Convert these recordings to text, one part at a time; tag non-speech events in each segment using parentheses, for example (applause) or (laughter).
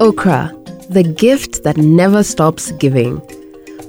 Okra, the gift that never stops giving.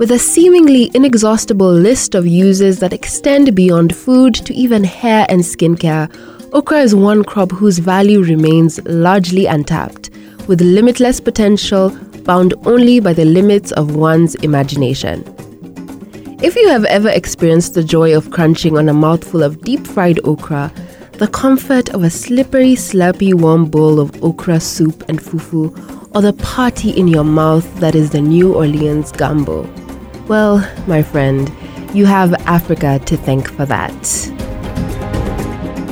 With a seemingly inexhaustible list of uses that extend beyond food to even hair and skincare, okra is one crop whose value remains largely untapped, with limitless potential bound only by the limits of one's imagination. If you have ever experienced the joy of crunching on a mouthful of deep fried okra, the comfort of a slippery, slurpy, warm bowl of okra soup and fufu, or the party in your mouth that is the New Orleans gumbo. Well, my friend, you have Africa to thank for that.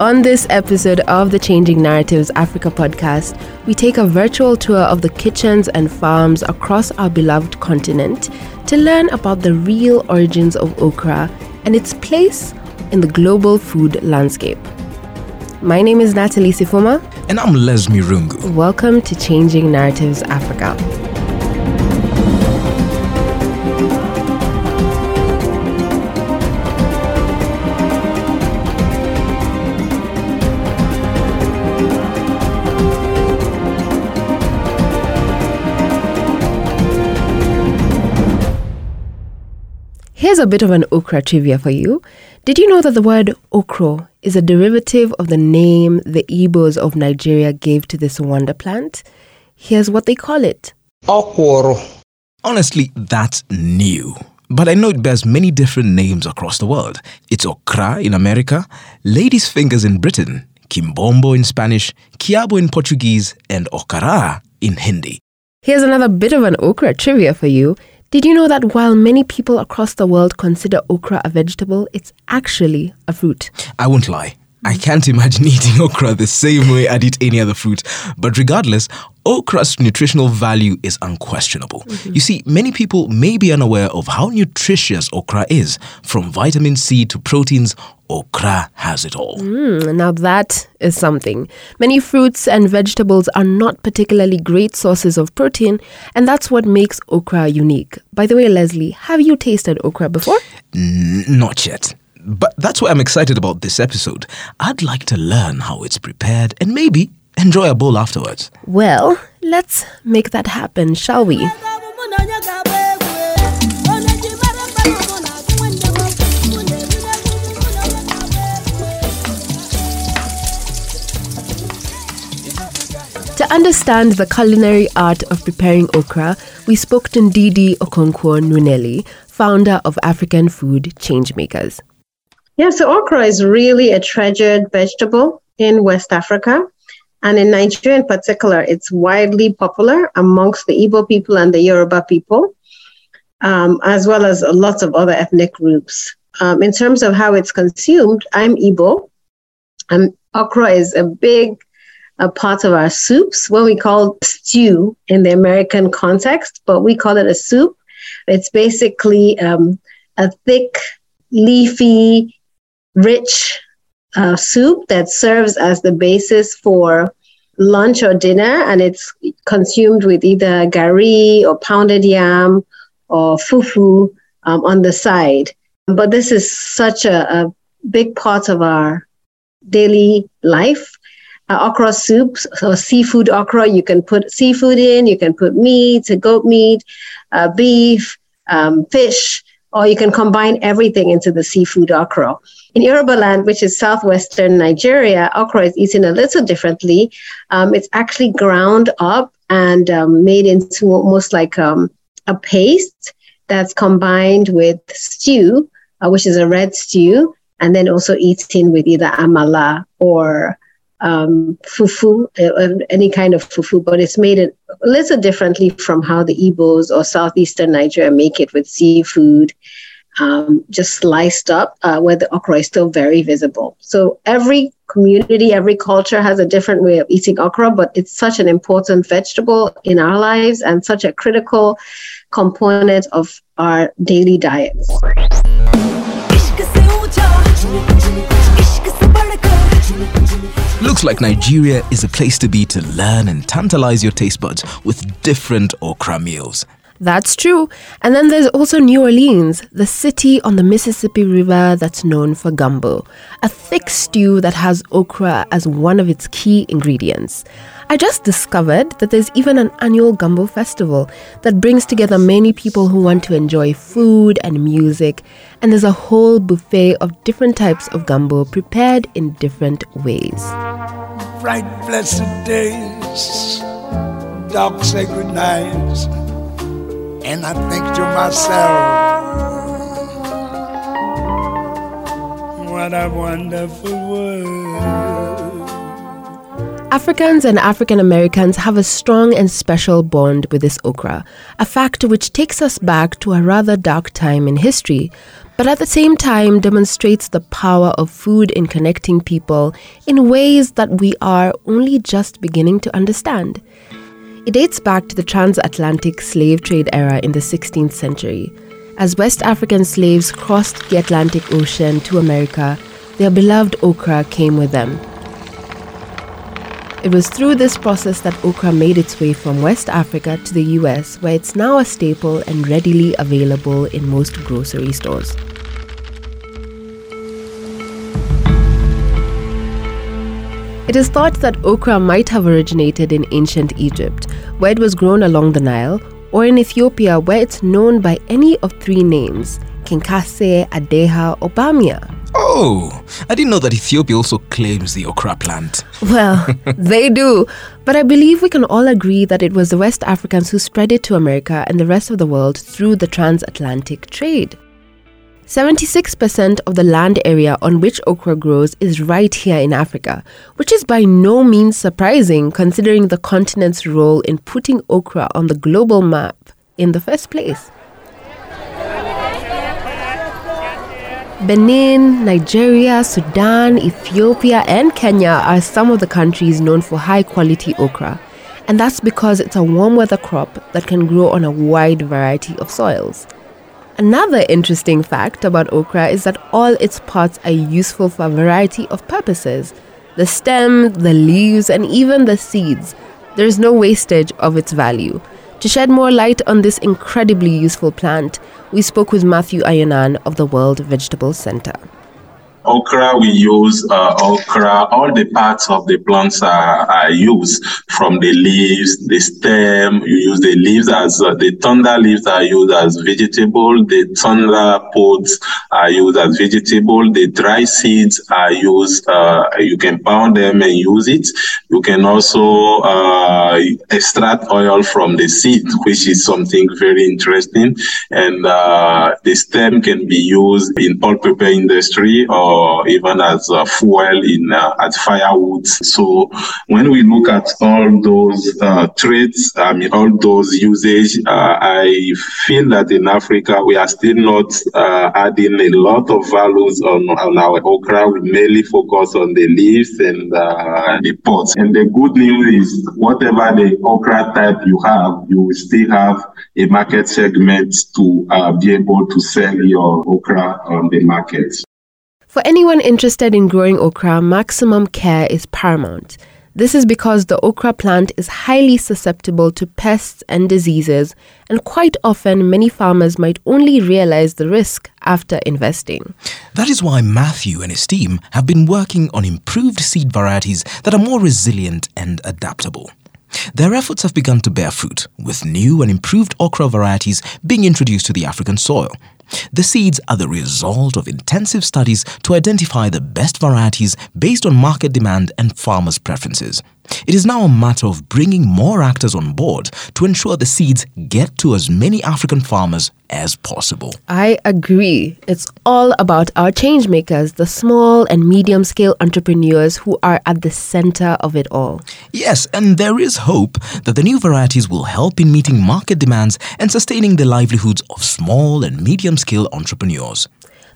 On this episode of the Changing Narratives Africa podcast, we take a virtual tour of the kitchens and farms across our beloved continent to learn about the real origins of okra and its place in the global food landscape. My name is Natalie Sifoma. And I'm Lesmi Rungu. Welcome to Changing Narratives Africa. Here's a bit of an okra trivia for you. Did you know that the word okro is a derivative of the name the Igbos of Nigeria gave to this wonder plant? Here's what they call it. Okworo. Honestly, that's new. But I know it bears many different names across the world. It's okra in America, lady's fingers in Britain, quimbombó in Spanish, quiabo in Portuguese, and okara in Hindi. Here's another bit of an okra trivia for you. Did you know that while many people across the world consider okra a vegetable, it's actually a fruit? I won't lie. I can't imagine (laughs) eating okra the same way I'd eat any other fruit. But regardless, okra's nutritional value is unquestionable. You see, many people may be unaware of how nutritious okra is. From vitamin C to proteins, okra has it all. Mm, now that is something. Many fruits and vegetables are not particularly great sources of protein, and that's what makes okra unique. By the way, Leslie, have you tasted okra before? N- not yet. But that's why I'm excited about this episode. I'd like to learn how it's prepared and maybe enjoy a bowl afterwards. Well, let's make that happen, shall we? To understand the culinary art of preparing okra, we spoke to Ndidi Okonkwo Nwuneli, founder of African Food Changemakers. Yeah, so okra is really a treasured vegetable in West Africa. And in Nigeria in particular, it's widely popular amongst the Igbo people and the Yoruba people, um, as well as lots of other ethnic groups. Um, in terms of how it's consumed, I'm Igbo, and okra is a big a part of our soups, what we call stew in the American context, but we call it a soup. It's basically um, a thick, leafy, rich uh, soup that serves as the basis for lunch or dinner, and it's consumed with either gari or pounded yam or fufu um, on the side. But this is such a, a big part of our daily life. Uh, okra soup, so seafood okra, you can put seafood in, you can put meat, goat meat, uh, beef, um, fish, or you can combine everything into the seafood okra. In Yoruba land, which is southwestern Nigeria, okra is eaten a little differently. Um, it's actually ground up and um, made into almost like um, a paste that's combined with stew, uh, which is a red stew, and then also eaten with either amala or um, fufu, uh, any kind of fufu, but it's made a little differently from how the Igbos or southeastern Nigeria make it with seafood, um, just sliced up, uh, where the okra is still very visible. So every community, every culture has a different way of eating okra, but it's such an important vegetable in our lives and such a critical component of our daily diets. Looks like Nigeria is a place to be to learn and tantalize your taste buds with different okra meals. That's true. And then there's also New Orleans, the city on the Mississippi River that's known for gumbo, a thick stew that has okra as one of its key ingredients. I just discovered that there's even an annual Gumbo festival that brings together many people who want to enjoy food and music, and there's a whole buffet of different types of gumbo prepared in different ways. Bright, blessed days, dark, sacred nights, and I think to myself, what a wonderful world. Africans and African Americans have a strong and special bond with this okra, a fact which takes us back to a rather dark time in history, but at the same time demonstrates the power of food in connecting people in ways that we are only just beginning to understand. It dates back to the transatlantic slave trade era in the 16th century. As West African slaves crossed the Atlantic Ocean to America, their beloved okra came with them. It was through this process that okra made its way from West Africa to the US, where it's now a staple and readily available in most grocery stores. It is thought that okra might have originated in ancient Egypt, where it was grown along the Nile, or in Ethiopia, where it's known by any of three names Kinkase, Adeha, or Bamia. Oh, I didn't know that Ethiopia also claims the okra plant. Well, (laughs) they do. But I believe we can all agree that it was the West Africans who spread it to America and the rest of the world through the transatlantic trade. 76% of the land area on which okra grows is right here in Africa, which is by no means surprising considering the continent's role in putting okra on the global map in the first place. Benin, Nigeria, Sudan, Ethiopia, and Kenya are some of the countries known for high quality okra. And that's because it's a warm weather crop that can grow on a wide variety of soils. Another interesting fact about okra is that all its parts are useful for a variety of purposes the stem, the leaves, and even the seeds. There is no wastage of its value. To shed more light on this incredibly useful plant, we spoke with Matthew Ayenan of the World Vegetable Center. Okra, we use uh, okra. All the parts of the plants are, are used, from the leaves, the stem. You use the leaves as uh, the thunder leaves are used as vegetable. The thunder pods are used as vegetable. The dry seeds are used. Uh, you can pound them and use it. You can also uh, extract oil from the seed, which is something very interesting. And uh, the stem can be used in pulp paper industry or or even as uh, fuel in uh, as firewood. So when we look at all those uh, traits, I mean all those usage, uh, I feel that in Africa we are still not uh, adding a lot of values on, on our okra. We mainly focus on the leaves and uh, the pods. And the good news is whatever the okra type you have, you will still have a market segment to be able to sell your okra on the market. For anyone interested in growing okra, maximum care is paramount. This is because the okra plant is highly susceptible to pests and diseases, and quite often many farmers might only realize the risk after investing. That is why Matthew and his team have been working on improved seed varieties that are more resilient and adaptable. Their efforts have begun to bear fruit, with new and improved okra varieties being introduced to the African soil. The seeds are the result of intensive studies to identify the best varieties based on market demand and farmers' preferences. It is now a matter of bringing more actors on board to ensure the seeds get to as many African farmers as possible. I agree. It's all about our changemakers, the small and medium scale entrepreneurs who are at the center of it all. Yes, and there is hope that the new varieties will help in meeting market demands and sustaining the livelihoods of small and medium scale entrepreneurs.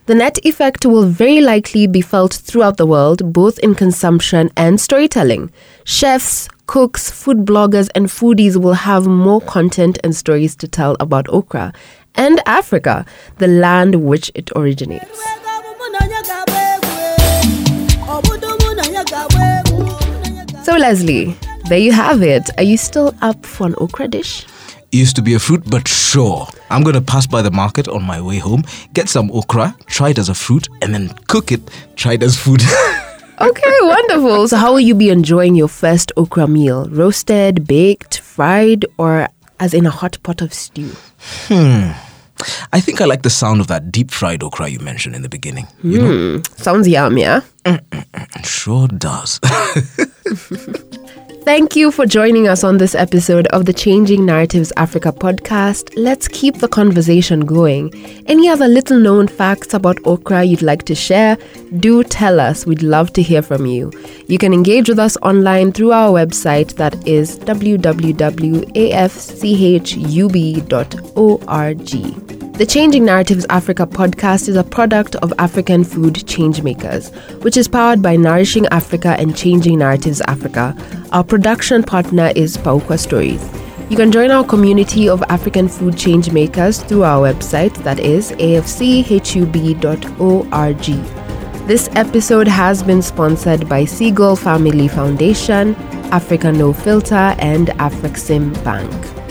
The net effect will very likely be felt throughout the world, both in consumption and storytelling. Chefs, cooks, food bloggers, and foodies will have more content and stories to tell about okra and Africa, the land which it originates. So, Leslie, there you have it. Are you still up for an okra dish? used to be a fruit, but sure, I'm gonna pass by the market on my way home, get some okra, try it as a fruit, and then cook it, try it as food. (laughs) Okay, wonderful. So, how will you be enjoying your first okra meal? Roasted, baked, fried, or as in a hot pot of stew? Hmm. I think I like the sound of that deep fried okra you mentioned in the beginning. You know, hmm. Sounds yum, yeah? it sure does. (laughs) Thank you for joining us on this episode of the Changing Narratives Africa podcast. Let's keep the conversation going. Any other little known facts about okra you'd like to share? Do tell us. We'd love to hear from you. You can engage with us online through our website that is www.afchub.org. The Changing Narratives Africa podcast is a product of African Food Changemakers, which is powered by Nourishing Africa and Changing Narratives Africa. Our production partner is Paukwa Stories. You can join our community of African food changemakers through our website that is afchub.org. This episode has been sponsored by Segal Family Foundation, Africa No Filter, and Afrixim Bank.